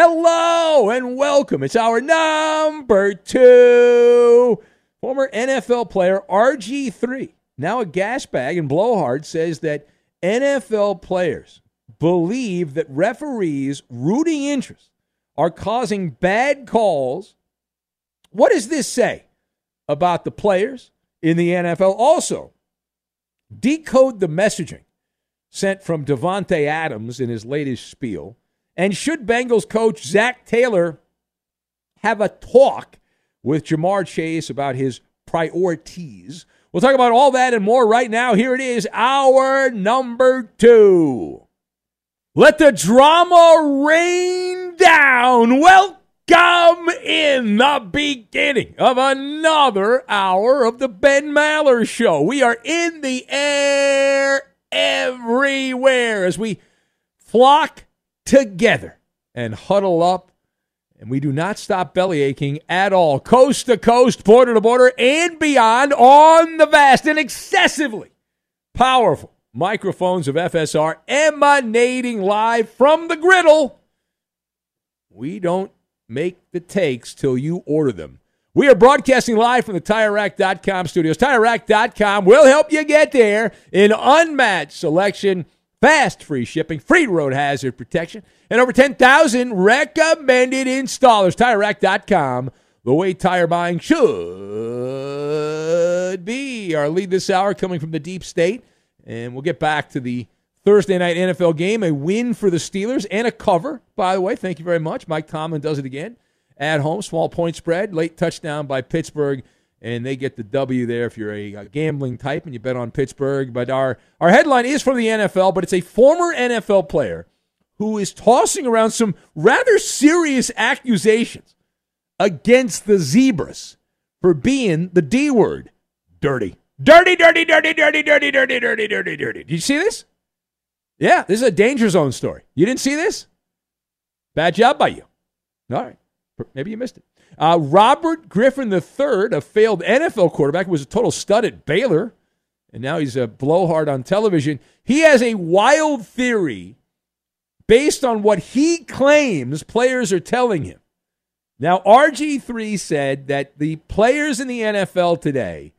Hello and welcome. It's our number two. Former NFL player RG3, now a gas bag and blowhard, says that NFL players believe that referees' rooting interests are causing bad calls. What does this say about the players in the NFL? Also, decode the messaging sent from Davante Adams in his latest spiel. And should Bengals coach Zac Taylor have a talk with Ja'Marr Chase about his priorities? We'll talk about all that and more right now. Here it is, our number two. Let the drama rain down. Welcome in the beginning of another hour of the Ben Maller Show. We are in the air everywhere as we flock together and huddle up. And we do not stop belly aching at all, coast to coast, border to border, and beyond on the vast and excessively powerful microphones of FSR emanating live from the griddle. We don't make the takes till you order them. We are broadcasting live from the TireRack.com studios. TireRack.com will help you get there in unmatched selection, fast free shipping, free road hazard protection, and over 10,000 recommended installers. TireRack.com, the way tire buying should be. Our lead this hour coming from the deep state, and we'll get back to the Thursday night NFL game. A win for the Steelers and a cover, by the way. Thank you very much. Mike Tomlin does it again at home. Small point spread, late touchdown by Pittsburgh, and they get the W there if you're a, a gambling type and you bet on Pittsburgh. But our, our headline is from the NFL, but it's a former NFL player who is tossing around some rather serious accusations against the Zebras for being the D word dirty. Dirty, dirty, dirty, dirty, dirty, dirty, dirty, dirty, dirty. Did you see this? Yeah, this is a danger zone story. You didn't see this? Bad job by you. All right. Maybe you missed it. Uh, Robert Griffin III, a failed NFL quarterback, was a total stud at Baylor, and now he's a blowhard on television. He has a wild theory based on what he claims players are telling him. Now, RG3 said that the players in the NFL today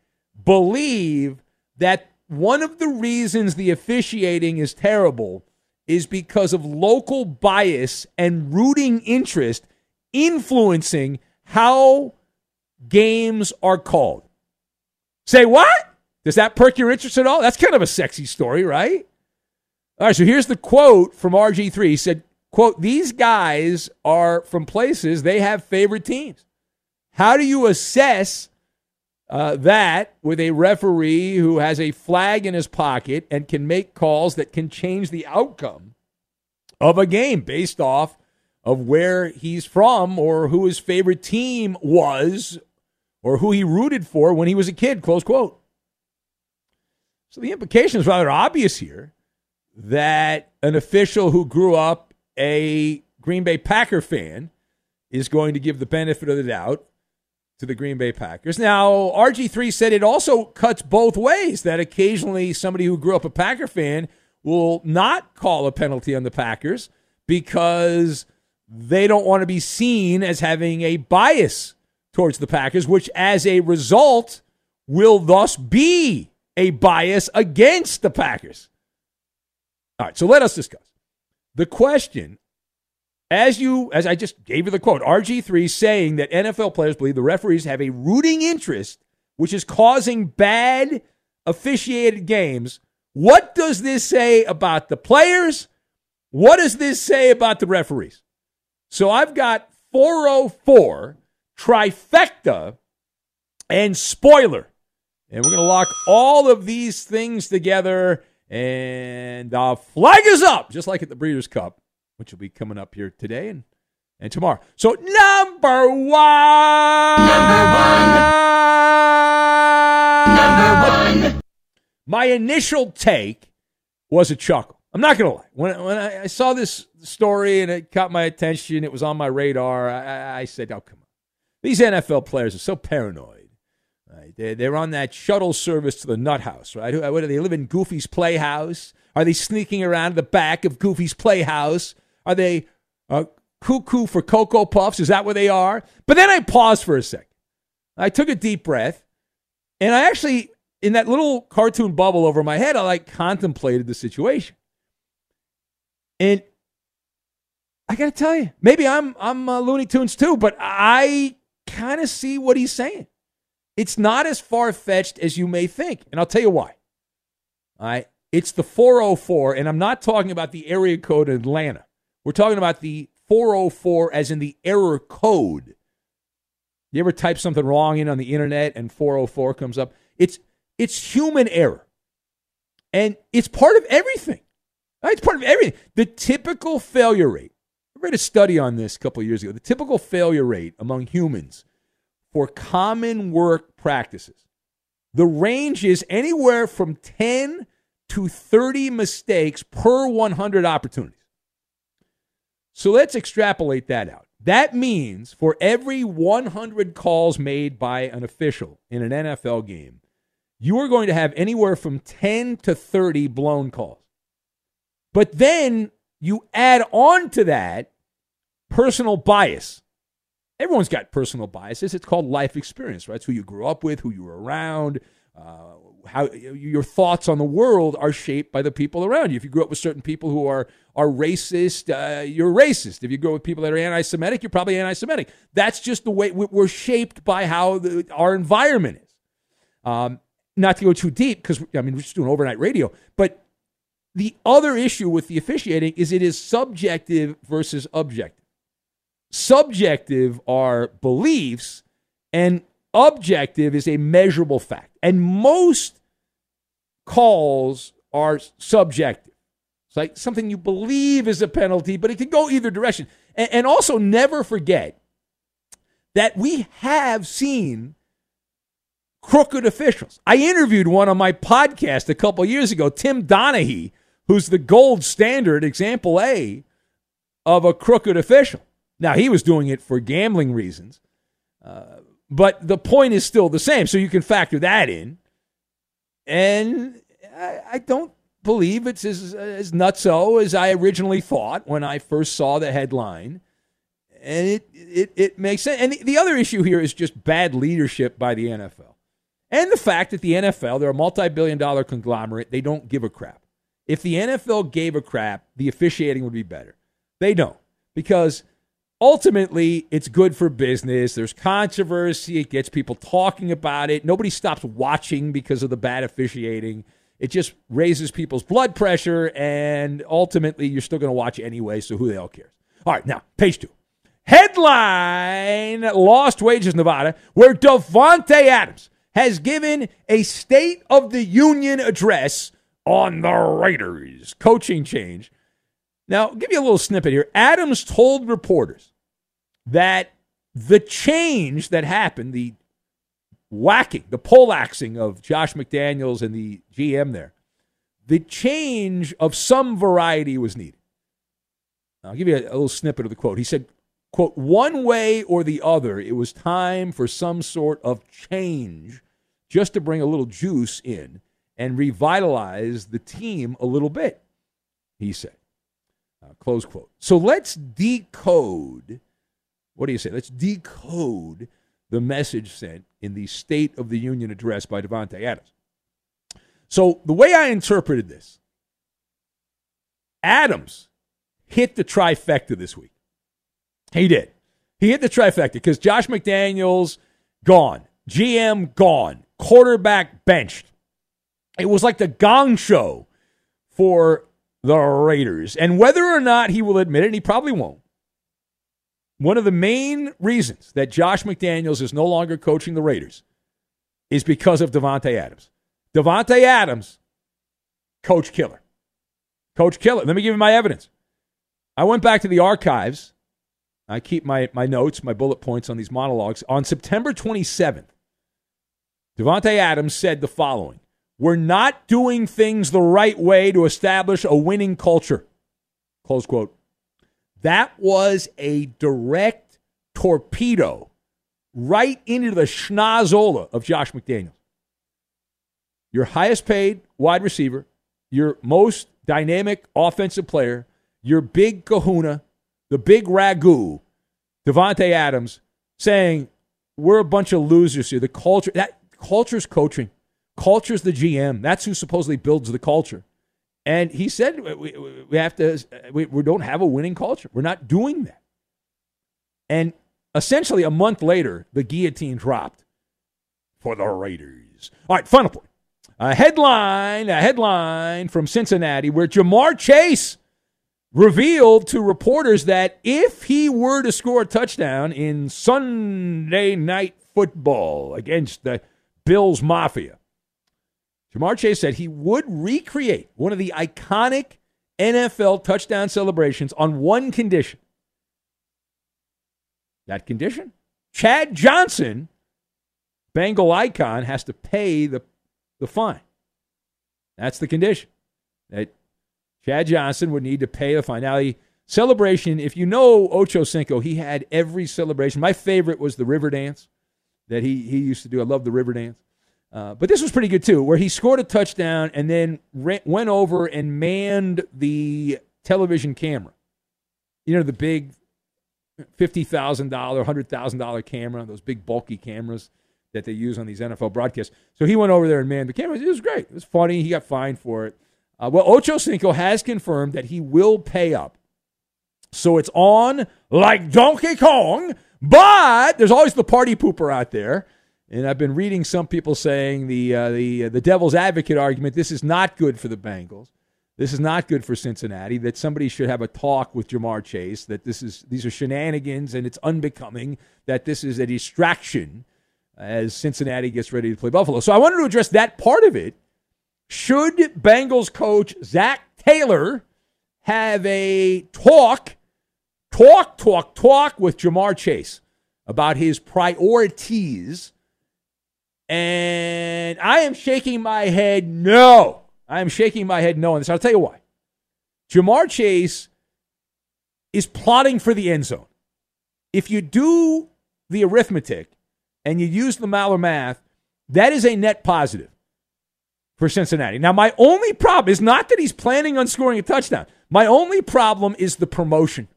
believe that one of the reasons the officiating is terrible is because of local bias and rooting interest influencing how games are called. Say what? Does that perk your interest at all? That's kind of a sexy story, right? All right, so here's the quote from RG3. He said, quote, these guys are from places they have favorite teams. How do you assess uh, that with a referee who has a flag in his pocket and can make calls that can change the outcome of a game based off of where he's from or who his favorite team was or who he rooted for when he was a kid, close quote. So the implication is rather obvious here that an official who grew up a Green Bay Packer fan is going to give the benefit of the doubt to the Green Bay Packers. Now, RG3 said it also cuts both ways, that occasionally somebody who grew up a Packer fan will not call a penalty on the Packers because they don't want to be seen as having a bias towards the Packers, which as a result will thus be a bias against the Packers. All right, so let us discuss. The question as you as I just gave you the quote, RG3 saying that NFL players believe the referees have a rooting interest which is causing bad officiated games. What does this say about the players? What does this say about the referees? So I've got 404 trifecta and spoiler. And we're going to lock all of these things together and the flag is up, just like at the Breeders' Cup which will be coming up here today and, and tomorrow. So, number one. Number one. Number one. My initial take was a chuckle. I'm not to lie. When, when I, I, saw this story and it caught my attention, it was on my radar, I, I said, oh, come on. These NFL players are so paranoid. Right? They're, they're on that shuttle service to the nut house, right? What do they live in Goofy's Playhouse? Are they sneaking around the back of Goofy's Playhouse? Are they uh, cuckoo for Cocoa Puffs? Is that where they are? But then I paused for a second. I took a deep breath, and I actually, in that little cartoon bubble over my head, I like contemplated the situation. And I got to tell you, maybe I'm I'm uh, Looney Tunes too, but I kind of see what he's saying. It's not as far fetched as you may think, and I'll tell you why. All right, it's the 404, and I'm not talking about the area code in Atlanta. We're talking about the 404 as in the error code. You ever type something wrong in on the internet and 404 comes up? It's it's human error. And it's part of everything. It's part of everything. The typical failure rate. I read a study on this a couple years ago. The typical failure rate among humans for common work practices. The range is anywhere from 10 to 30 mistakes per 100 opportunities. So let's extrapolate that out. That means for every 100 calls made by an official in an NFL game, you are going to have anywhere from 10 to 30 blown calls. But then you add on to that personal bias. Everyone's got personal biases. It's called life experience, right? It's who you grew up with, who you were around, uh, how your thoughts on the world are shaped by the people around you. If you grew up with certain people who are are racist, uh, you're racist. If you grow up with people that are anti-Semitic, you're probably anti-Semitic. That's just the way we're shaped by how the, our environment is. Um, not to go too deep, because I mean we're just doing overnight radio, but the other issue with the officiating is it is subjective versus objective. Subjective are beliefs, and objective is a measurable fact. And most calls are subjective. It's like something you believe is a penalty, but it can go either direction. And, and also, never forget that we have seen crooked officials. I interviewed one on my podcast a couple years ago, Tim Donaghy, who's the gold standard example A of a crooked official. Now, he was doing it for gambling reasons. Uh, but the point is still the same. So you can factor that in. And I, I don't believe it's as, as nutso as I originally thought when I first saw the headline. And it, it, it makes sense. And the, the other issue here is just bad leadership by the NFL. And the fact that the NFL, they're a multi billion dollar conglomerate, they don't give a crap. If the NFL gave a crap, the officiating would be better. They don't because ultimately it's good for business. There's controversy, it gets people talking about it. Nobody stops watching because of the bad officiating. It just raises people's blood pressure, and ultimately you're still going to watch anyway, so who the hell cares? All right, now, page two. Headline Lost Wages Nevada, where Davante Adams has given a State of the Union address on the Raiders coaching change. Now, give you a little snippet here. Adams told reporters that the change that happened, the whacking, the poleaxing of Josh McDaniels and the GM there, the change of some variety was needed. I'll give you a, a little snippet of the quote. He said, quote, one way or the other, it was time for some sort of change just to bring a little juice in and revitalize the team a little bit, he said. Uh, close quote. So let's decode. What do you say? Let's decode the message sent in the State of the Union address by Davante Adams. So the way I interpreted this, Adams hit the trifecta this week. He did. He hit the trifecta because Josh McDaniels gone, GM gone, quarterback benched. It was like the gong show for the Raiders. And whether or not he will admit it, and he probably won't, one of the main reasons that Josh McDaniels is no longer coaching the Raiders is because of Davante Adams. Davante Adams, coach killer. Coach killer. Let me give you my evidence. I went back to the archives. I keep my, my notes, my bullet points on these monologues. On September 27th, Davante Adams said the following We're not doing things the right way to establish a winning culture. Close quote. That was a direct torpedo right into the schnozola of Josh McDaniels. Your highest paid wide receiver, your most dynamic offensive player, your big kahuna, the big ragu, Davante Adams, saying, We're a bunch of losers here. The culture, that culture's coaching. Culture's the GM. That's who supposedly builds the culture. And he said, we, we have to, we, we don't have a winning culture. We're not doing that. And essentially, a month later, the guillotine dropped for the Raiders. All right, final point. A headline, a headline from Cincinnati where Ja'Marr Chase revealed to reporters that if he were to score a touchdown in Sunday night football against the Bills Mafia, Ja'Marr Chase said he would recreate one of the iconic NFL touchdown celebrations on one condition. That condition? Chad Johnson, Bengal icon, has to pay the, the fine. That's the condition. That Chad Johnson would need to pay the fine. Now, the celebration, if you know Ocho Cinco, he had every celebration. My favorite was the river dance that he, he used to do. I love the river dance. Uh, but this was pretty good too, where he scored a touchdown and then went over and manned the television camera. You know, the big $50,000, $100,000 camera, those big bulky cameras that they use on these NFL broadcasts. So he went over there and manned the camera. It was great. It was funny. He got fined for it. Uh, well, Ocho Cinco has confirmed that he will pay up. So it's on like Donkey Kong, but there's always the party pooper out there. And I've been reading some people saying the uh, the uh, the devil's advocate argument. This is not good for the Bengals. This is not good for Cincinnati. That somebody should have a talk with Ja'Marr Chase. That this is these are shenanigans and it's unbecoming. That this is a distraction as Cincinnati gets ready to play Buffalo. So I wanted to address that part of it. Should Bengals coach Zac Taylor have a talk, talk, talk, talk with Ja'Marr Chase about his priorities? And I am shaking my head no. I am shaking my head no on this. I'll tell you why. Ja'Marr Chase is plotting for the end zone. If you do the arithmetic and you use the Maller math, that is a net positive for Cincinnati. Now, my only problem is not that he's planning on scoring a touchdown. My only problem is the promotion.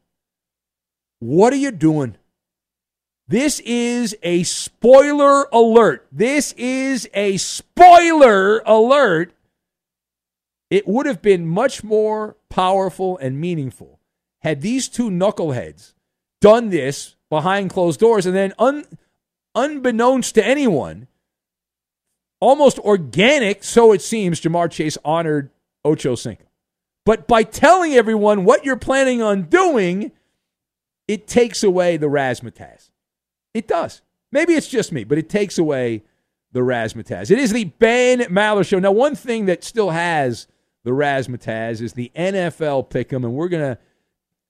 What are you doing? This is a spoiler alert. This is a spoiler alert. it would have been much more powerful and meaningful had these two knuckleheads done this behind closed doors and then un, unbeknownst to anyone, almost organic, so it seems, Ja'Marr Chase honored Ocho Cinco. But by telling everyone what you're planning on doing, it takes away the razzmatazz. It does. Maybe it's just me, but it takes away the razzmatazz. It is the Ben Maller Show. Now, one thing that still has the razzmatazz is the NFL pick'em, and we're gonna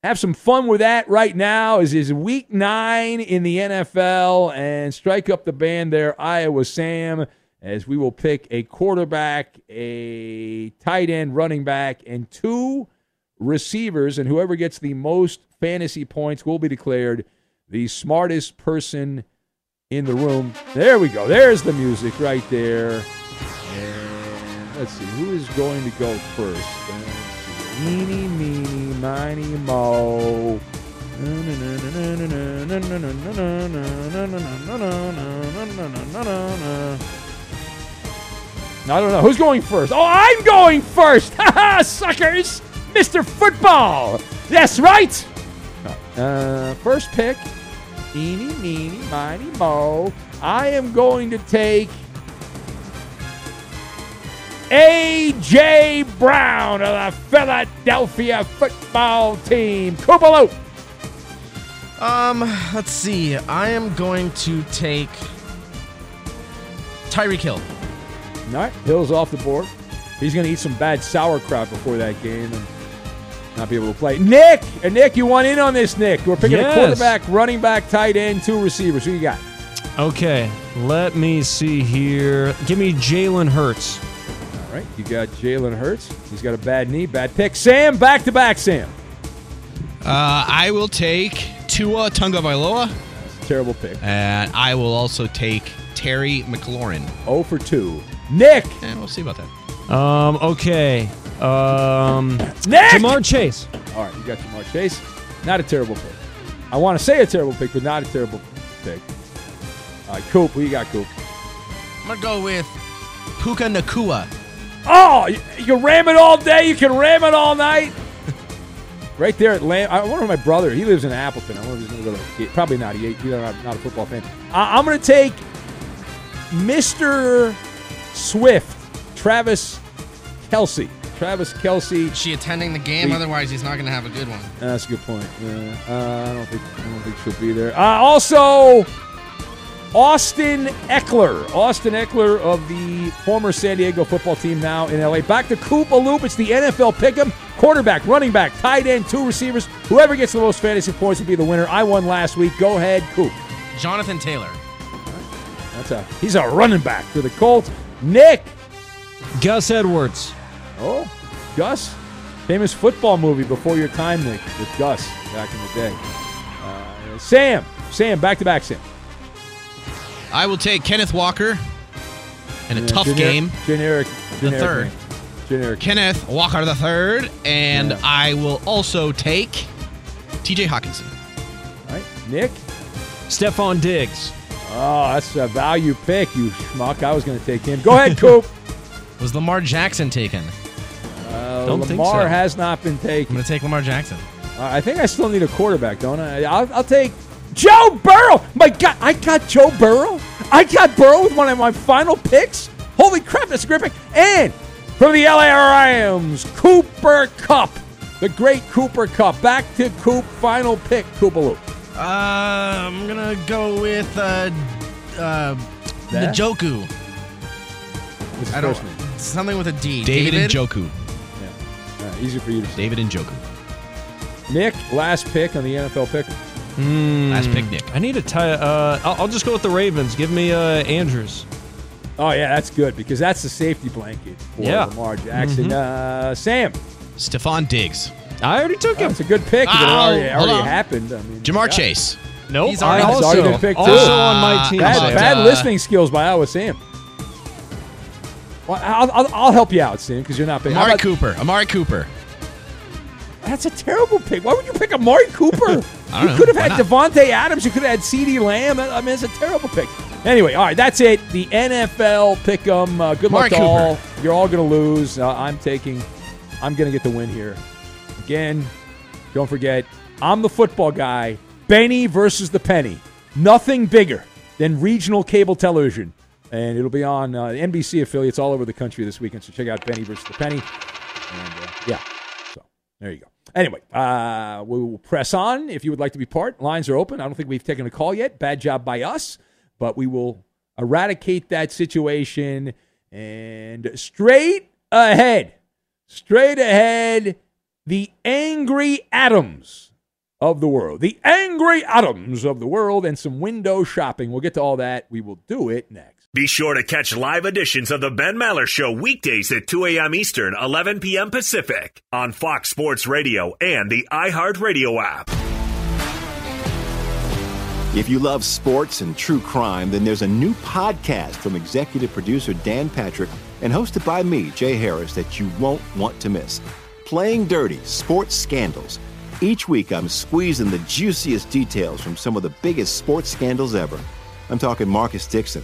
have some fun with that right now. Is is week nine in the NFL, and strike up the band there, Iowa Sam, as we will pick a quarterback, a tight end, running back, and two receivers, and whoever gets the most fantasy points will be declared the smartest person in the room. There we go. There's the music right there. And let's see who is going to go first. Eeny, meeny, miny, mo. I don't know. Who's going first? Oh, I'm going first! Ha ha, suckers! Mr. Football! That's right! Uh, first pick, eeny, meeny, miny, mo. I am going to take A.J. Brown of the Philadelphia football team. Koopaloop. Um, let's see. I am going to take Tyreek Hill. All right, Hill's off the board. He's going to eat some bad sauerkraut before that game and not be able to play. Nick, and Nick, you want in on this, Nick? We're picking Yes. a quarterback, running back, tight end, two receivers. Who you got? Okay, let me see here. Give me Jalen Hurts. All right, you got Jalen Hurts. He's got a bad knee, bad pick. Sam, back to back, Sam. Uh, I will take Tua Tagovailoa, Terrible pick. and I will also take Terry McLaurin. 0 for 2. Nick! And we'll see about that. Um, okay. Um, Nick! Ja'Marr Chase. All right, you got Ja'Marr Chase. Not a terrible pick. I want to say a terrible pick, but not a terrible pick. All right, Coop, who you got, Coop? I'm gonna go with Puka Nacua. Oh, you, you can ram it all day. You can ram it all night. right there at Lam. I wonder if my brother. He lives in Appleton. I wonder if he's going to go to. Probably not. He, he's not, not a football fan. I, I'm going to take Mr. Swift, Travis Kelce. Travis Kelce. Is she attending the game? We- Otherwise, he's not gonna have a good one. That's a good point. Yeah, uh, I don't think I don't think she'll be there. Uh, also, Austin Ekeler, Austin Ekeler of the former San Diego football team, now in LA. Back to Coop a loop. It's the NFL pick'em. Quarterback, running back, tight end, two receivers. Whoever gets the most fantasy points will be the winner. I won last week. Go ahead, Coop. Jonathan Taylor. That's a he's a running back for the Colts. Nick. Gus Edwards. Oh, Gus. Famous football movie before your time, Nick, with Gus back in the day. Uh, Sam. Sam, back to back, Sam. I will take Kenneth Walker in a Yeah, tough generic- game. Generic. The generic third. name. Generic. Kenneth Walker the third, and Yeah. I will also take T.J. Hockenson. All right. Nick. Stefon Diggs. Oh, that's a value pick, you schmuck. I was going to take him. Go ahead, Coop. Was Lamar Jackson taken? Uh, Don't think Lamar so. has not been taken. I'm taken. gonna take Lamar Jackson. Uh, I think I still need a quarterback, don't I? I'll, I'll take Joe Burrow. My God, I got Joe Burrow. I got Burrow with one of my final picks. Holy crap, that's a great pick. And from the LA Rams, Cooper Kupp, the great Cooper Kupp. Back to Coop, final pick, Koopaloo. Uh, I'm gonna go with uh, uh, That? Njoku. What's his I don't first name? something with a D. David, Njoku. Yeah. Easy for you to say. David Njoku. Nick, last pick on the NFL pick. Mm, Last pick, Nick. I need to tie. Uh, I'll, I'll just go with the Ravens. Give me uh, Andrews. Oh yeah, that's good because that's the safety blanket for Yeah. Lamar Jackson. Uh, Sam, Stefon Diggs. I already took him. that's a good pick. If it Oh, already, already happened. I mean, Ja'Marr God. Chase. Nope. He's I already- he's also, already been picked, also too. on my Uh, team. Bad, But, bad uh, listening skills by Iowa Sam. Well, I'll, I'll, I'll help you out, Sam, because you're not. How Amari about- Cooper. Amari Cooper. That's a terrible pick. Why would you pick Amari Cooper? You know. could have had not? Davante Adams. You could have had CeeDee Lamb. I mean, it's a terrible pick. Anyway, all right, that's it. The NFL pick 'em. Uh, good luck to all. You're all going to lose. Uh, I'm taking I'm going to get the win here. Again, don't forget, I'm the football guy. Benny versus the penny. Nothing bigger than regional cable television. And it'll be on uh, NBC affiliates all over the country this weekend. So check out Benny versus the penny. And uh, yeah, so there you go. Anyway, uh, we will press on. If you would like to be part, lines are open. I don't think we've taken a call yet. Bad job by us, but we will eradicate that situation. And straight ahead, straight ahead, the angry atoms of the world, the angry atoms of the world, and some window shopping. We'll get to all that. We will do it next. Be sure to catch live editions of The Ben Maller Show weekdays at 2 a.m. Eastern, 11 p.m. Pacific on Fox Sports Radio and the iHeartRadio app. If you love sports and true crime, then there's a new podcast from executive producer Dan Patrick and hosted by me, Jay Harris, that you won't want to miss. Playing Dirty Sports Scandals. Each week, I'm squeezing the juiciest details from some of the biggest sports scandals ever. I'm talking Marcus Dixon,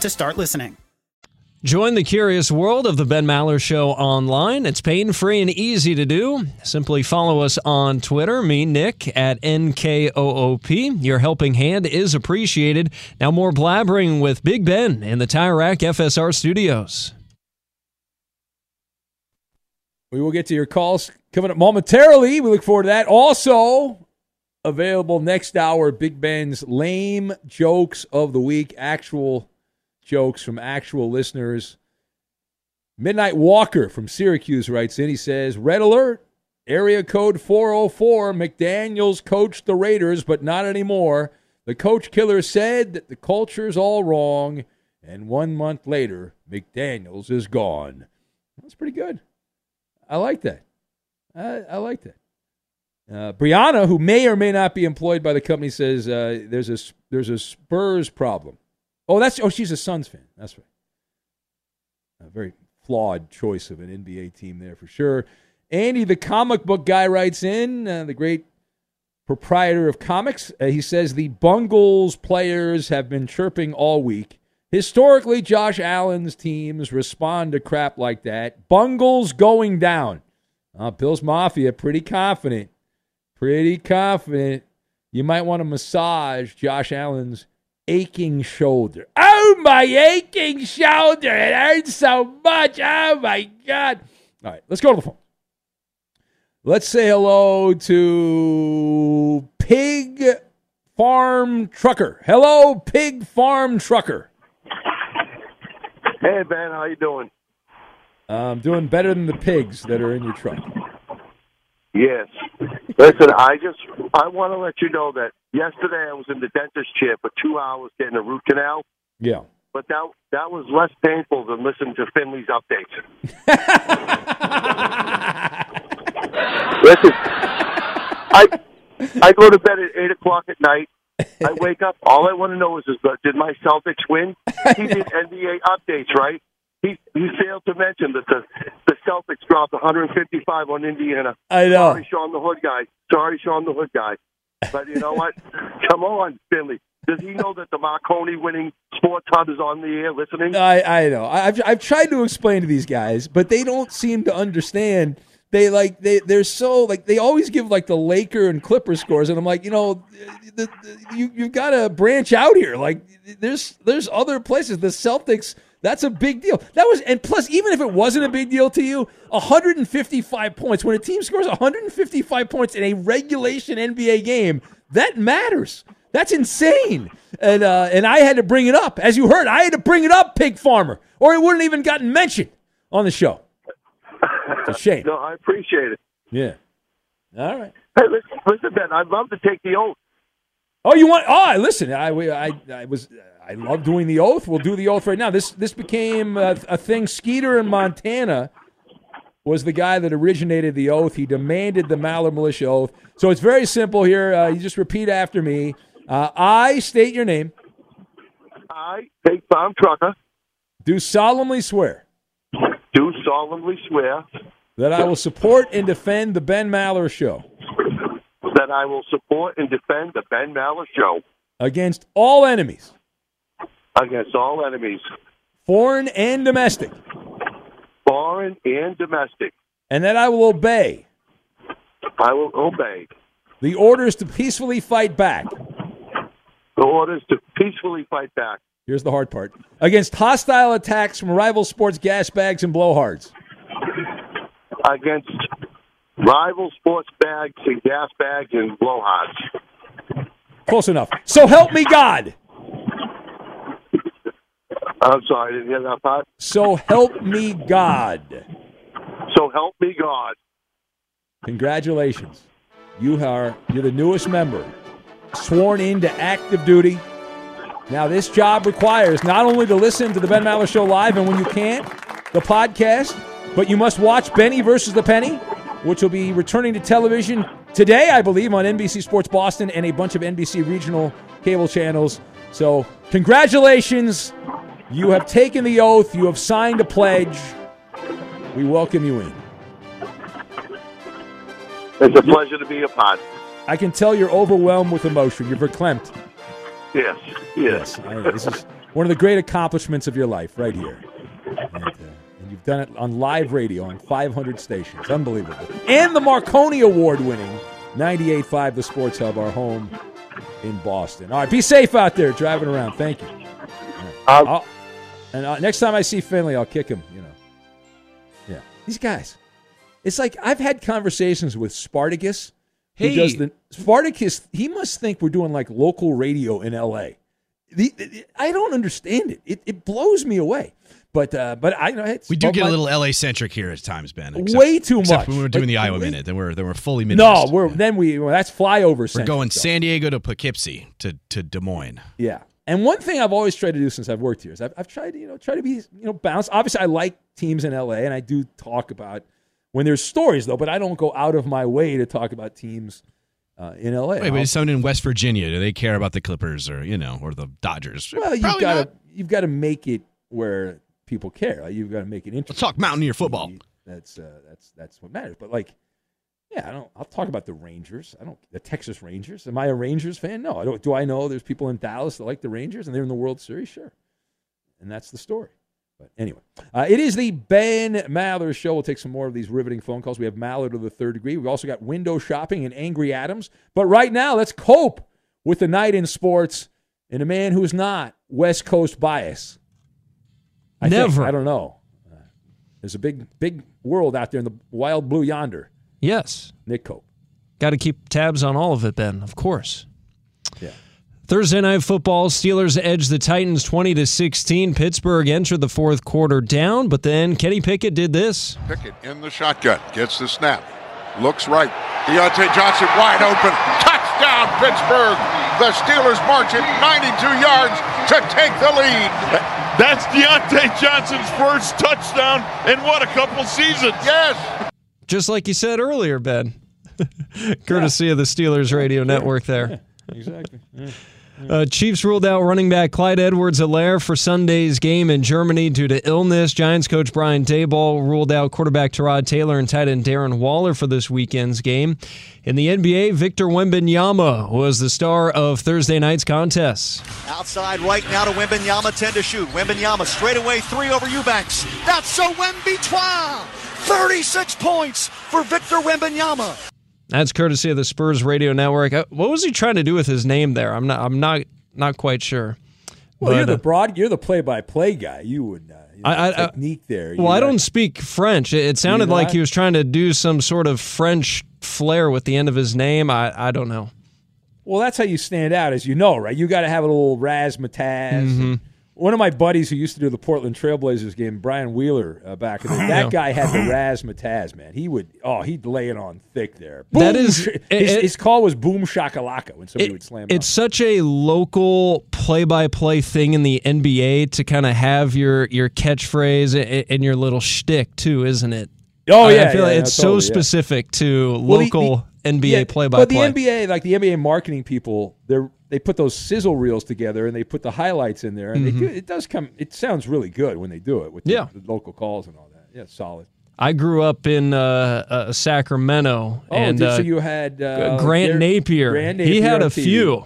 to start listening. Join the curious world of the Ben Maller Show online. It's pain free and easy to do. Simply follow us on Twitter, me, Nick, at NKOOP. Your helping hand is appreciated. Now, more blabbering with Big Ben in the Tire Rack FSR studios. We will get to your calls coming up momentarily. We look forward to that. Also, available next hour Big Ben's lame jokes of the week, actual jokes from actual listeners. Midnight Walker from Syracuse writes in. He says, Red alert, area code 404. McDaniels coached the Raiders, but not anymore. The coach killer said that the culture's all wrong, and one month later, McDaniels is gone. That's pretty good. I like that. I, I like that. Uh, Brianna, who may or may not be employed by the company, says uh, there's a there's a Spurs problem. Oh, that's oh, she's a Suns fan. That's right. A very flawed choice of an NBA team there for sure. Andy, the comic book guy, writes in uh, the great proprietor of comics. Uh, he says the Bungles players have been chirping all week. Historically, Josh Allen's teams respond to crap like that. Bungles going down. Uh, Bills Mafia pretty confident, pretty confident you might want to massage Josh Allen's aching shoulder. Oh, my aching shoulder. It hurts so much. Oh, my God. All right, let's go to the phone. Let's say hello to Pig Farm Trucker. Hello, Pig Farm Trucker. Hey Ben, how you doing? I'm doing better than the pigs that are in your truck. Yes. Listen, I just I want to let you know that yesterday I was in the dentist chair for two hours getting a root canal, Yeah. but that that was less painful than listening to Finley's updates. Listen, I I go to bed at eight o'clock at night. I wake up. All I want to know is, is uh, did my Celtics win? He did NBA updates, right? He he failed to mention that the the Celtics dropped 155 on Indiana. I know. Sorry, Sean the Hood guy. Sorry, Sean the Hood guy. But you know what? Come on, Finley. Does he know that the Marconi winning sports hub is on the air listening? I, I know. I've, I've tried to explain to these guys, but they don't seem to understand. They like they they're so like they always give like the Laker and Clipper scores, and I'm like, you know, the, the, you you've got to branch out here. Like there's there's other places. The Celtics. That's a big deal. That was, and plus, even if it wasn't a big deal to you, 155 points when a team scores 155 points in a regulation NBA game, that matters. That's insane. And uh, and I had to bring it up, as you heard. I had to bring it up, Pig Farmer, or it wouldn't even gotten mentioned on the show. It's a shame. No, I appreciate it. Yeah. All right. Hey, listen, listen, Ben. I'd love to take the oath. Oh, you want? Oh, listen. I, we- I, I was. I love doing the oath. We'll do the oath right now. This this became a, a thing. Skeeter in Montana was the guy that originated the oath. He demanded the Maller Militia oath. So it's very simple here. Uh, you just repeat after me. Uh, I state your name. I, Pig Farm Trucker, Do solemnly swear do solemnly swear that I will support and defend the Ben Maller Show that I will support and defend the Ben Maller Show against all enemies, against all enemies, foreign and domestic, foreign and domestic. and that I will obey I will obey the orders to peacefully fight back. the orders to peacefully fight back Here's the hard part against hostile attacks from rival sports gas bags and blowhards. against rival sports bags and gas bags and blowhards. Close enough. So help me God. I'm sorry, I didn't hear that part. So help me God. So help me God. Congratulations. You are you're the newest member sworn into active duty. Now this job requires not only to listen to the Ben Maller show live and when you can't, the podcast, but you must watch Benny versus the Penny, which will be returning to television today, I believe, on NBC Sports Boston and a bunch of NBC regional cable channels. So, congratulations. You have taken the oath, you have signed a pledge. We welcome you in. It's a pleasure to be a part. I can tell you're overwhelmed with emotion. You're verklempt. Yes, yes. Know. This is one of the great accomplishments of your life, right here. And, uh, and you've done it on live radio on 500 stations. Unbelievable. And the Marconi Award winning 98.5 The Sports Hub, our home in Boston. All right, be safe out there driving around. Thank you. All right. I'll- and uh, next time I see Finley, I'll kick him, you know. Yeah. These guys. It's like I've had conversations with Spartacus. Who Hey. does the Spartacus? He must think we're doing like local radio in L.A. The, the- I don't understand it. It, it blows me away. But uh, but I know it's We do get a little LA centric here at times, Ben. Way too much. when we were doing Like, the Iowa way- minute, then we're then we're fully minute. No, we're then we well, that's flyover. We're going. San Diego to Poughkeepsie to to Des Moines. Yeah. And one thing I've always tried to do since I've worked here is I've, I've tried to, you know, try to be, you know, balanced. Obviously, I like teams in LA and I do talk about when there's stories, though, but I don't go out of my way to talk about teams uh, in LA. Wait, but someone in West Virginia, do they care about the Clippers or you know or the Dodgers? well, you've Probably got not. to you've got to make it where people care. Like, you've got to make it interesting. Let's talk Mountaineer football. That's uh, that's that's what matters. But like, yeah, I don't. I'll talk about the Rangers. I don't. The Texas Rangers. Am I a Rangers fan? No. I don't. Do I know there's people in Dallas that like the Rangers and they're in the World Series? Sure. And that's the story. But anyway, uh, it is the Ben Maller Show. We'll take some more of these riveting phone calls. We have Maller to the third degree. We've also got window shopping and Angry Adams. But right now, let's cope with the night in sports and a man who's not West Coast bias. I think. Never. I don't know. Uh, there's a big, big world out there in the wild blue yonder. Yes. Nick Cope. Got to keep tabs on all of it, Ben, of course. Yeah. Thursday night football, Steelers edge the Titans 20 to 16. Pittsburgh entered the fourth quarter down, but then Kenny Pickett did this. Pickett in the shotgun, gets the snap, looks right. Diontae Johnson wide open. Touchdown, Pittsburgh. The Steelers march it 92 yards to take the lead. That's Diontae Johnson's first touchdown in what, a couple seasons? Yes. Just like you said earlier, Ben. Courtesy of the Steelers radio network there. Exactly. Yeah. Uh, Chiefs ruled out running back Clyde Edwards-Helaire for Sunday's game in Germany due to illness. Giants coach Brian Daboll ruled out quarterback Tyrod Taylor and tight end Darren Waller for this weekend's game. In the NBA, Victor Wembanyama was the star of Thursday night's contest. Outside right now to Wembanyama, 10 to shoot. Wembanyama straight away, three over Eubanks. That's so Wembitwa. 36 points for Victor Wembanyama. That's courtesy of the Spurs radio network. Uh, What was he trying to do with his name there? I'm not. I'm not. Not quite sure. Well, you're the uh, broad. You're the play-by-play guy. You would. Uh, you know, I- I- I- technique there. Well, You I don't speak French. It, it sounded do like not? he was trying to do some sort of French flair with the end of his name. I, I don't know. Well, that's how you stand out, as you know, right? You got to have a little razzmatazz. Mhm. One of my buddies who used to do the Portland Trailblazers game, Brian Wheeler, uh, back in the day, that Yeah. guy had the razzmatazz, man. He would, oh, he'd lay it on thick there. That Boom is- sh- it- his, it- his call was boom shakalaka when somebody It- would slam. it's such a local play-by-play thing in the NBA to kind of have your your catchphrase and your little shtick too, isn't it? Oh, yeah, I feel yeah, like yeah, it's totally, so specific to Well, the- local the- NBA play-by-play. But the NBA, like the NBA marketing people, they are they put those sizzle reels together and they put the highlights in there, and Mhm. they do, it does come. It sounds really good when they do it with the, Yeah. the local calls and all that. Yeah, solid. I grew up in uh, uh, Sacramento, Oh, and uh, so you had uh, Grant Gar- Napear. Grant He had a few.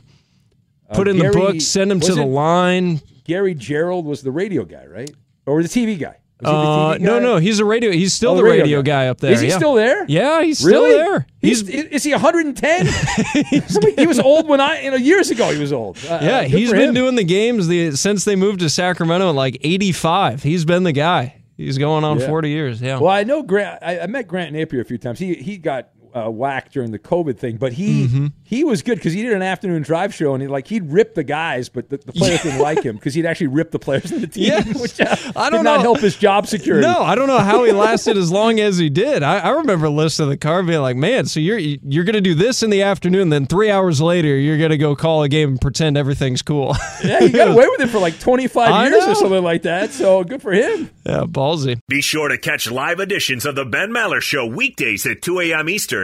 Uh, Put in the Gary- book, send him to the line. Gary Gerould was the radio guy, right? Or the TV guy? Was he the Uh, no, no, he's a radio. He's still Oh, the radio, radio guy. guy. up there. Is he yeah. still there? Yeah, he's really? still there. He's, is he 110? he was old when I, you know, years ago he was old. Uh, Yeah, uh, he's been him. doing the games the since they moved to Sacramento in like '85. He's been the guy. He's going on Yeah. 40 years. Yeah. Well, I know Grant. I, I met Grant Napear a few times. He he got uh, whacked during the COVID thing, but he Mm-hmm. he was good because he did an afternoon drive show and he like he'd rip the guys, but the, the players didn't like him because he'd actually rip the players in the team, Yes. which uh, I don't not know. help his job security. No, I don't know how he lasted as long as he did. I, I remember listening to the car being like, "Man, so you're you're gonna do this in the afternoon, then three hours later you're gonna go call a game and pretend everything's cool." Yeah, he got away with it for like 25 I years know. or something like that. So good for him. yeah, ballsy. Be sure to catch live editions of the Ben Maller Show weekdays at 2 a.m. Eastern,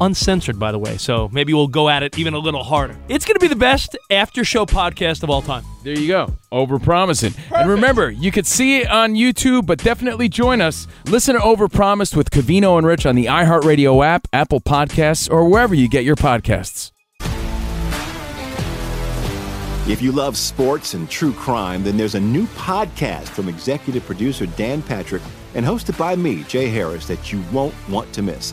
uncensored, by the way. So maybe we'll go at it even a little harder. It's going to be the best after show podcast of all time. There you go. Overpromising. And remember, you could see it on YouTube, but definitely join us. Listen to Overpromised with Covino and Rich on the iHeartRadio app, Apple Podcasts, or wherever you get your podcasts. If you love sports and true crime, then there's a new podcast from executive producer Dan Patrick and hosted by me, Jay Harris, that you won't want to miss.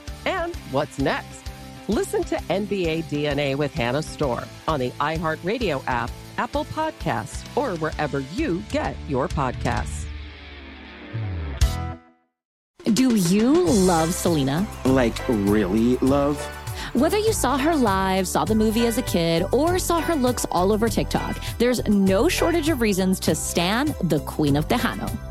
And what's next? Listen to NBA DNA with Hannah Storm on the iHeartRadio app, Apple Podcasts, or wherever you get your podcasts. Do you love Selena? Like, really love? Whether you saw her live, saw the movie as a kid, or saw her looks all over TikTok, there's no shortage of reasons to stan the Queen of Tejano.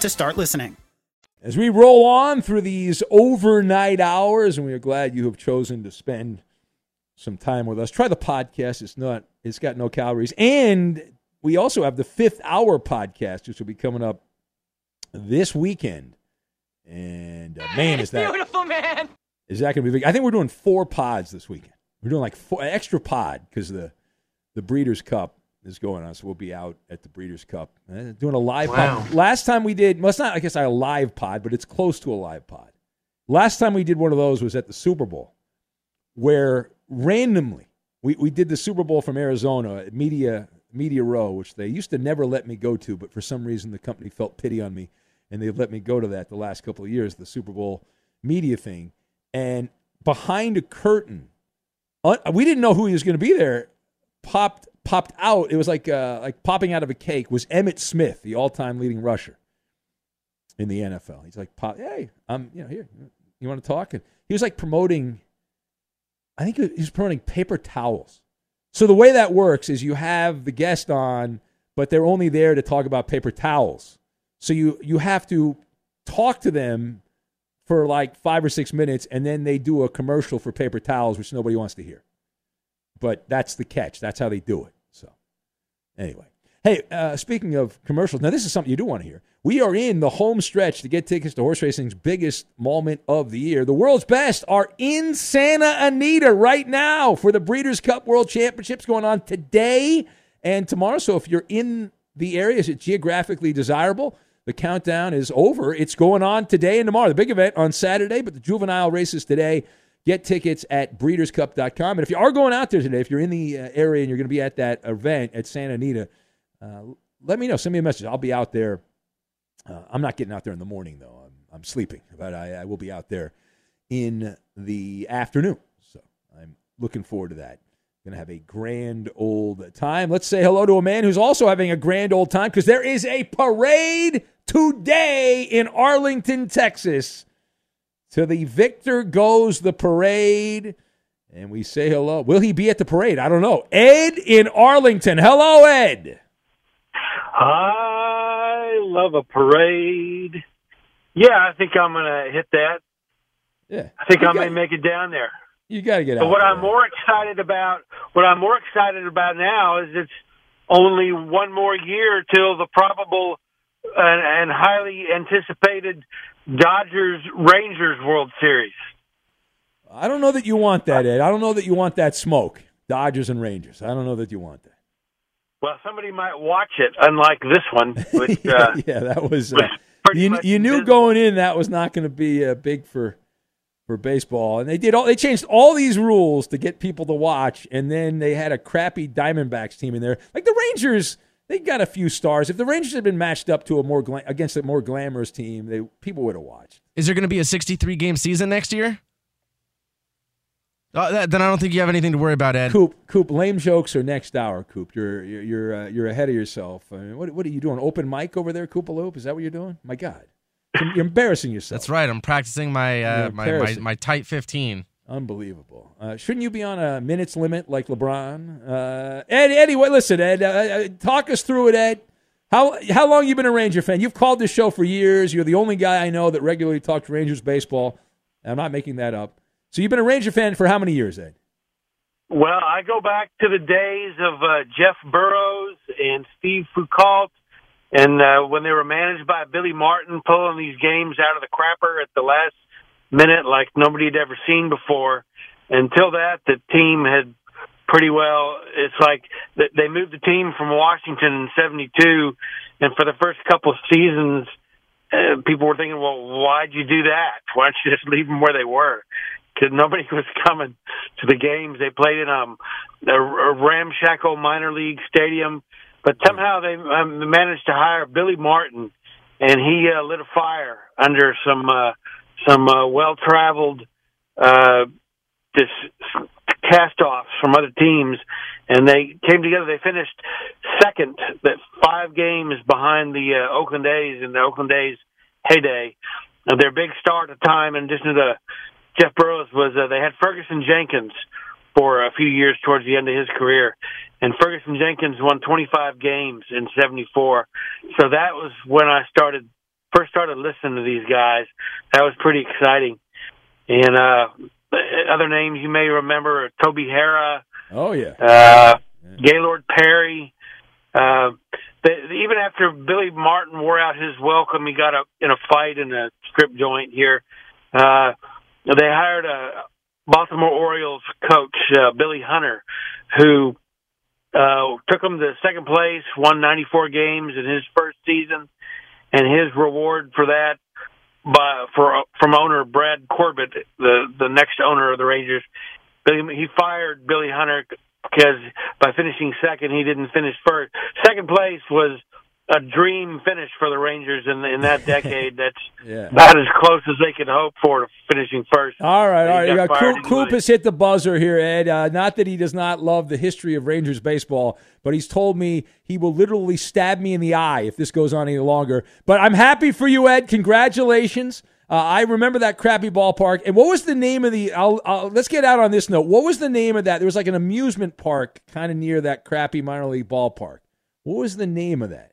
to start listening. As we roll on through these overnight hours, and we are glad you have chosen to spend some time with us. Try the podcast. It's not, it's got no calories. And we also have the fifth hour podcast, which will be coming up this weekend. And uh, man, is that beautiful, man. is that going to be big? I think we're doing four pods this weekend. We're doing like four extra pod because the the Breeders' Cup is going on, so we'll be out at the Breeders' Cup uh, doing a live Wow. pod. Last time we did, well, it's not I guess a live pod, but it's close to a live pod. Last time we did one of those was at the Super Bowl, where randomly we, we did the Super Bowl from Arizona at Media Media Row, which they used to never let me go to, but for some reason the company felt pity on me and they let me go to that the last couple of years, the Super Bowl media thing. And behind a curtain, we didn't know who he was going to be there. Popped popped out. It was like uh, like popping out of a cake. Was Emmitt Smith, the all time leading rusher in the NFL? He's like, pop, hey, I'm you know here. You want to talk? And he was like promoting. I think he was promoting paper towels. So the way that works is you have the guest on, but they're only there to talk about paper towels. So you you have to talk to them for like five or six minutes, and then they do a commercial for paper towels, which nobody wants to hear. But that's the catch. That's how they do it. Anyway, hey, uh, speaking of commercials, now this is something you do want to hear. We are in the home stretch to get tickets to horse racing's biggest moment of the year. The world's best are in Santa Anita right now for the Breeders' Cup World Championships going on today and tomorrow. So if you're in the area, is it geographically desirable? The countdown is over. It's going on today and tomorrow. The big event on Saturday, but the juvenile races today. Get tickets at breederscup.com. And if you are going out there today, if you're in the uh, area and you're going to be at that event at Santa Anita, uh, let me know. Send me a message. I'll be out there. Uh, I'm not getting out there in the morning, though. I'm, I'm sleeping, but I, I will be out there in the afternoon. So I'm looking forward to that. Going to have a grand old time. Let's say hello to a man who's also having a grand old time because there is a parade today in Arlington, Texas. To the victor goes the parade. And we say hello. Will he be at the parade? I don't know. Ed in Arlington. Hello, Ed. I love a parade. Yeah, I think I'm going to hit that. Yeah. I think You I may got- make it down there. You got to get But out. what there. I'm more excited about, what I'm more excited about now is it's only one more year till the probable and, and highly anticipated Dodgers Rangers World Series. I don't know that you want that, Ed. I don't know that you want that smoke. Dodgers and Rangers. I don't know that you want that. Well, somebody might watch it, unlike this one. Which, yeah, uh, yeah, that was. Uh, you you knew going in that was not going to be uh, big for for baseball, and they did all. They changed all these rules to get people to watch, and then they had a crappy Diamondbacks team in there. Like the Rangers, they got a few stars. If the Rangers had been matched up to a more gla- against a more glamorous team, they people would have watched. Is there going to be a 63 game season next year? Uh, that, then I don't think you have anything to worry about, Ed. Coop, Coop, lame jokes are next hour. Coop, you're you're you're, uh, you're ahead of yourself. I mean, what what are you doing? Open mic over there, Koopaloop? Is that what you're doing? My God, you're you're embarrassing yourself. That's right. I'm practicing my uh, my, my my tight 15. Unbelievable. Uh, shouldn't you be on a minutes limit like LeBron? Uh, Ed, anyway, listen, Ed, uh, uh, talk us through it, Ed. How how long you been a Ranger fan? You've called this show for years. You're the only guy I know that regularly talks Rangers baseball. I'm not making that up. So you've been a Ranger fan for how many years, Ed? Well, I go back to the days of uh, Jeff Burroughs and Steve Foucault, and uh, when they were managed by Billy Martin, pulling these games out of the crapper at the last minute like nobody had ever seen before. Until that, the team had pretty well. It's like they moved the team from Washington in '72, and for the first couple of seasons, uh, people were thinking, "Well, why'd you do that? Why don't you just leave them where they were?" Because nobody was coming to the games. They played in um, a, ramshackle minor league stadium, but somehow they um, managed to hire Billy Martin, and he uh, lit a fire under some uh, some uh, well-traveled uh, this cast-offs from other teams, and they came together. They finished second, that five games behind the uh, Oakland A's in the Oakland A's heyday. Uh, their big star at the time, in addition to Jeff Burroughs, was uh, they had Ferguson Jenkins for a few years towards the end of his career, and Ferguson Jenkins won 25 games in '74. So that was when I started first started listening to these guys. That was pretty exciting. And uh other names you may remember are Toby Harrah, Oh yeah. uh Gaylord Perry. Uh the, even after Billy Martin wore out his welcome, he got up in a fight in a strip joint here. Uh they hired a Baltimore Orioles coach, uh, Billy Hunter, who uh took them to second place, won 94 games in his first season and his reward for that by for from owner Brad Corbett, the the next owner of the Rangers, he fired Billy Hunter because by finishing second, he didn't finish first. Second place was a dream finish for the Rangers in in that decade. That's Yeah. about as close as they could hope for to finishing first. All right, all right. He got got Coop, Coop has hit the buzzer here, Ed. Uh, not that he does not love the history of Rangers baseball, but he's told me he will literally stab me in the eye if this goes on any longer. But I'm happy for you, Ed. Congratulations. Uh, I remember that crappy ballpark. And what was the name of the? I'll, I'll, let's get out on this note. What was the name of that? There was like an amusement park kind of near that crappy minor league ballpark. What was the name of that?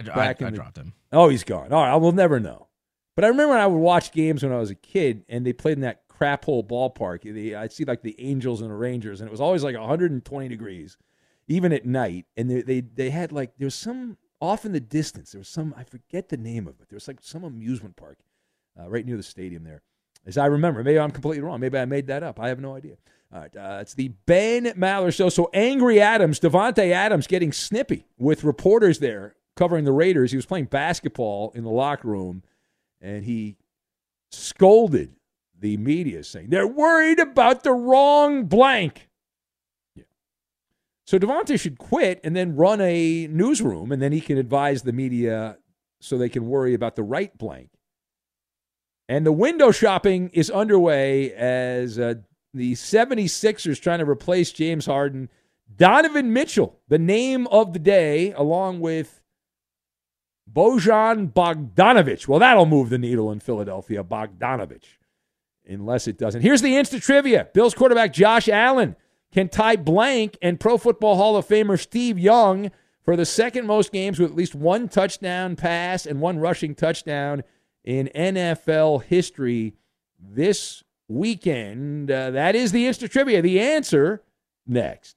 I, Back in I the- dropped him. Oh, he's gone. All right, I will never know. But I remember when I would watch games when I was a kid, and they played in that crap hole ballpark. I'd see like the Angels and the Rangers, and it was always like 120 degrees, even at night. And they they, they had like there was some off in the distance. There was some I forget the name of it. There was like some amusement park uh, right near the stadium there, as I remember. Maybe I'm completely wrong. Maybe I made that up. I have no idea. All right, uh, it's the Ben Maller Show. So angry Adams, Davante Adams, getting snippy with reporters there covering the Raiders. He was playing basketball in the locker room, and he scolded the media, saying they're worried about the wrong blank. Yeah. So Davante should quit and then run a newsroom, and then he can advise the media so they can worry about the right blank. And the window shopping is underway as uh, the 76ers trying to replace James Harden. Donovan Mitchell, the name of the day, along with Bojan Bogdanovic. Well, that'll move the needle in Philadelphia, Bogdanovic, unless it doesn't. Here's the instant trivia Bills quarterback Josh Allen can tie blank and Pro Football Hall of Famer Steve Young for the second most games with at least one touchdown pass and one rushing touchdown in NFL history this weekend. Uh, that is the instant trivia. The answer next.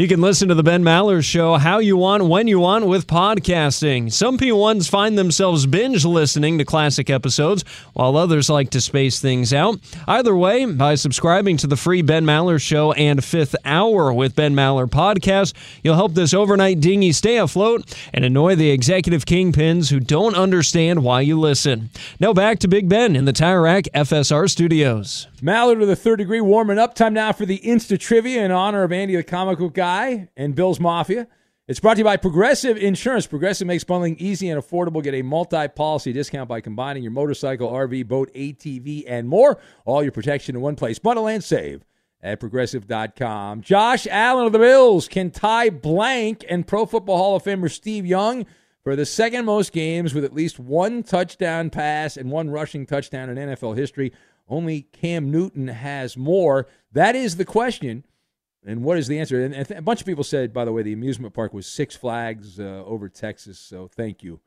You can listen to the Ben Maller Show how you want, when you want with podcasting. Some P1s find themselves binge listening to classic episodes, while others like to space things out. Either way, by subscribing to the free Ben Maller Show and Fifth Hour with Ben Maller podcast, you'll help this overnight dinghy stay afloat and annoy the executive kingpins who don't understand why you listen. Now back to Big Ben in the Tire Rack FSR studios. Maller to the third degree warming up. Time now for the Insta Trivia in honor of Andy the comic book guy and Bill's Mafia. It's brought to you by Progressive Insurance. Progressive makes bundling easy and affordable. Get a multi policy discount by combining your motorcycle, RV, boat, ATV, and more. All your protection in one place. Bundle and save at progressive.com. Josh Allen of the Bills can tie blank and Pro Football Hall of Famer Steve Young for the second most games with at least one touchdown pass and one rushing touchdown in NFL history. Only Cam Newton has more. That is the question. And what is the answer? And a bunch of people said, by the way, the amusement park was Six Flags uh, over Texas. So thank you,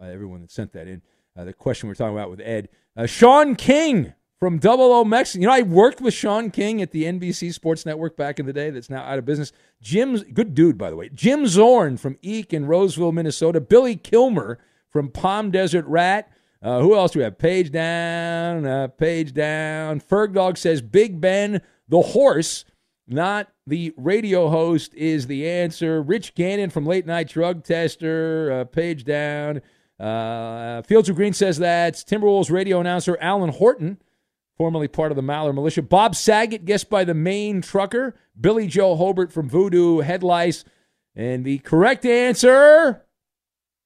uh, everyone that sent that in. Uh, the question we're talking about with Ed. Uh, Sean King from Double O Mexican. You know, I worked with Sean King at the NBC Sports Network back in the day that's now out of business. Jim's good dude, by the way. Jim Zorn from Eek in Roseville, Minnesota. Billy Kilmer from Palm Desert Rat. Uh, who else do we have? Page down, uh, page down. Ferg Dog says Big Ben, the horse, not the radio host, is the answer. Rich Gannon from Late Night Drug Tester, uh, page down. Uh, Fields of Green says that's Timberwolves radio announcer Alan Horton, formerly part of the Maller Militia. Bob Saget, guessed by the main trucker. Billy Joe Hobert from Voodoo Headlights. And the correct answer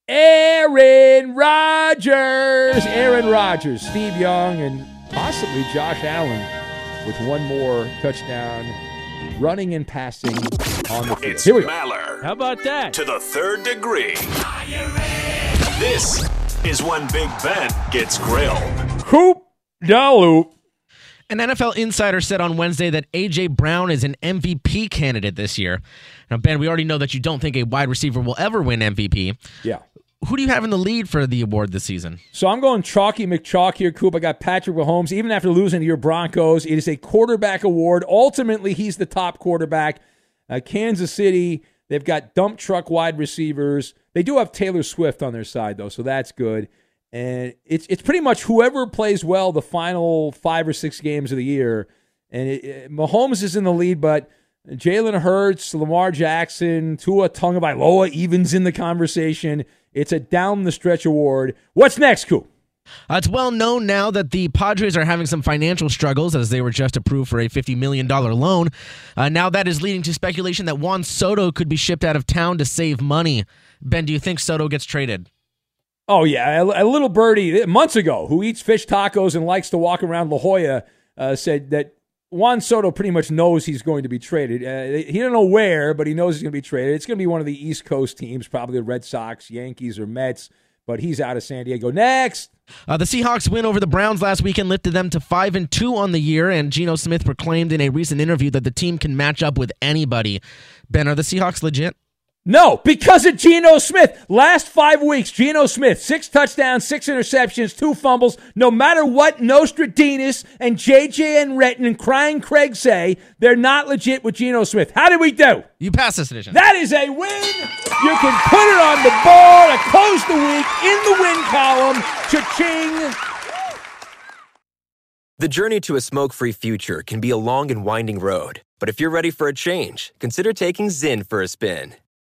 Aaron Rodgers. Aaron Rodgers, Steve Young, and possibly Josh Allen with one more touchdown running and passing on the field. It's Here we go. Maller. How about that? To the third degree. This is when Big Ben gets grilled. Hoop Dalu. An NFL insider said on Wednesday that A.J. Brown is an MVP candidate this year. Now, Ben, we already know that you don't think a wide receiver will ever win MVP. Yeah. Who do you have in the lead for the award this season? So I'm going chalky McChalk here, Coop. I got Patrick Mahomes. Even after losing to your Broncos, it is a quarterback award. Ultimately, he's the top quarterback. Uh, Kansas City, they've got dump truck wide receivers. They do have Taylor Swift on their side, though, so that's good. And it's it's pretty much whoever plays well the final five or six games of the year. And it, it, Mahomes is in the lead, but Jalen Hurts, Lamar Jackson, Tua Tagovailoa evens in the conversation. It's a down the stretch award. What's next, Coop? Uh, it's well known now that the Padres are having some financial struggles as they were just approved for a $50 million loan. Uh, now that is leading to speculation that Juan Soto could be shipped out of town to save money. Ben, do you think Soto gets traded? Oh yeah, a, a little birdie months ago who eats fish tacos and likes to walk around La Jolla uh, said that Juan Soto pretty much knows he's going to be traded. Uh, he don't know where, but he knows he's going to be traded. It's going to be one of the East Coast teams, probably the Red Sox, Yankees, or Mets. But he's out of San Diego. Next. Uh, the Seahawks win over the Browns last weekend lifted them to five and two on the year, and Geno Smith proclaimed in a recent interview that the team can match up with anybody. Ben, are the Seahawks legit? No, because of Geno Smith. Last five weeks, Geno Smith, six touchdowns, six interceptions, two fumbles. No matter what Nostradamus and JJ and Retton and Crying Craig say, they're not legit with Geno Smith. How did we do? You passed this edition. That is a win. You can put it on the board to close the week in the win column. Cha-ching. The journey to a smoke free future can be a long and winding road, but if you're ready for a change, consider taking Zyn for a spin.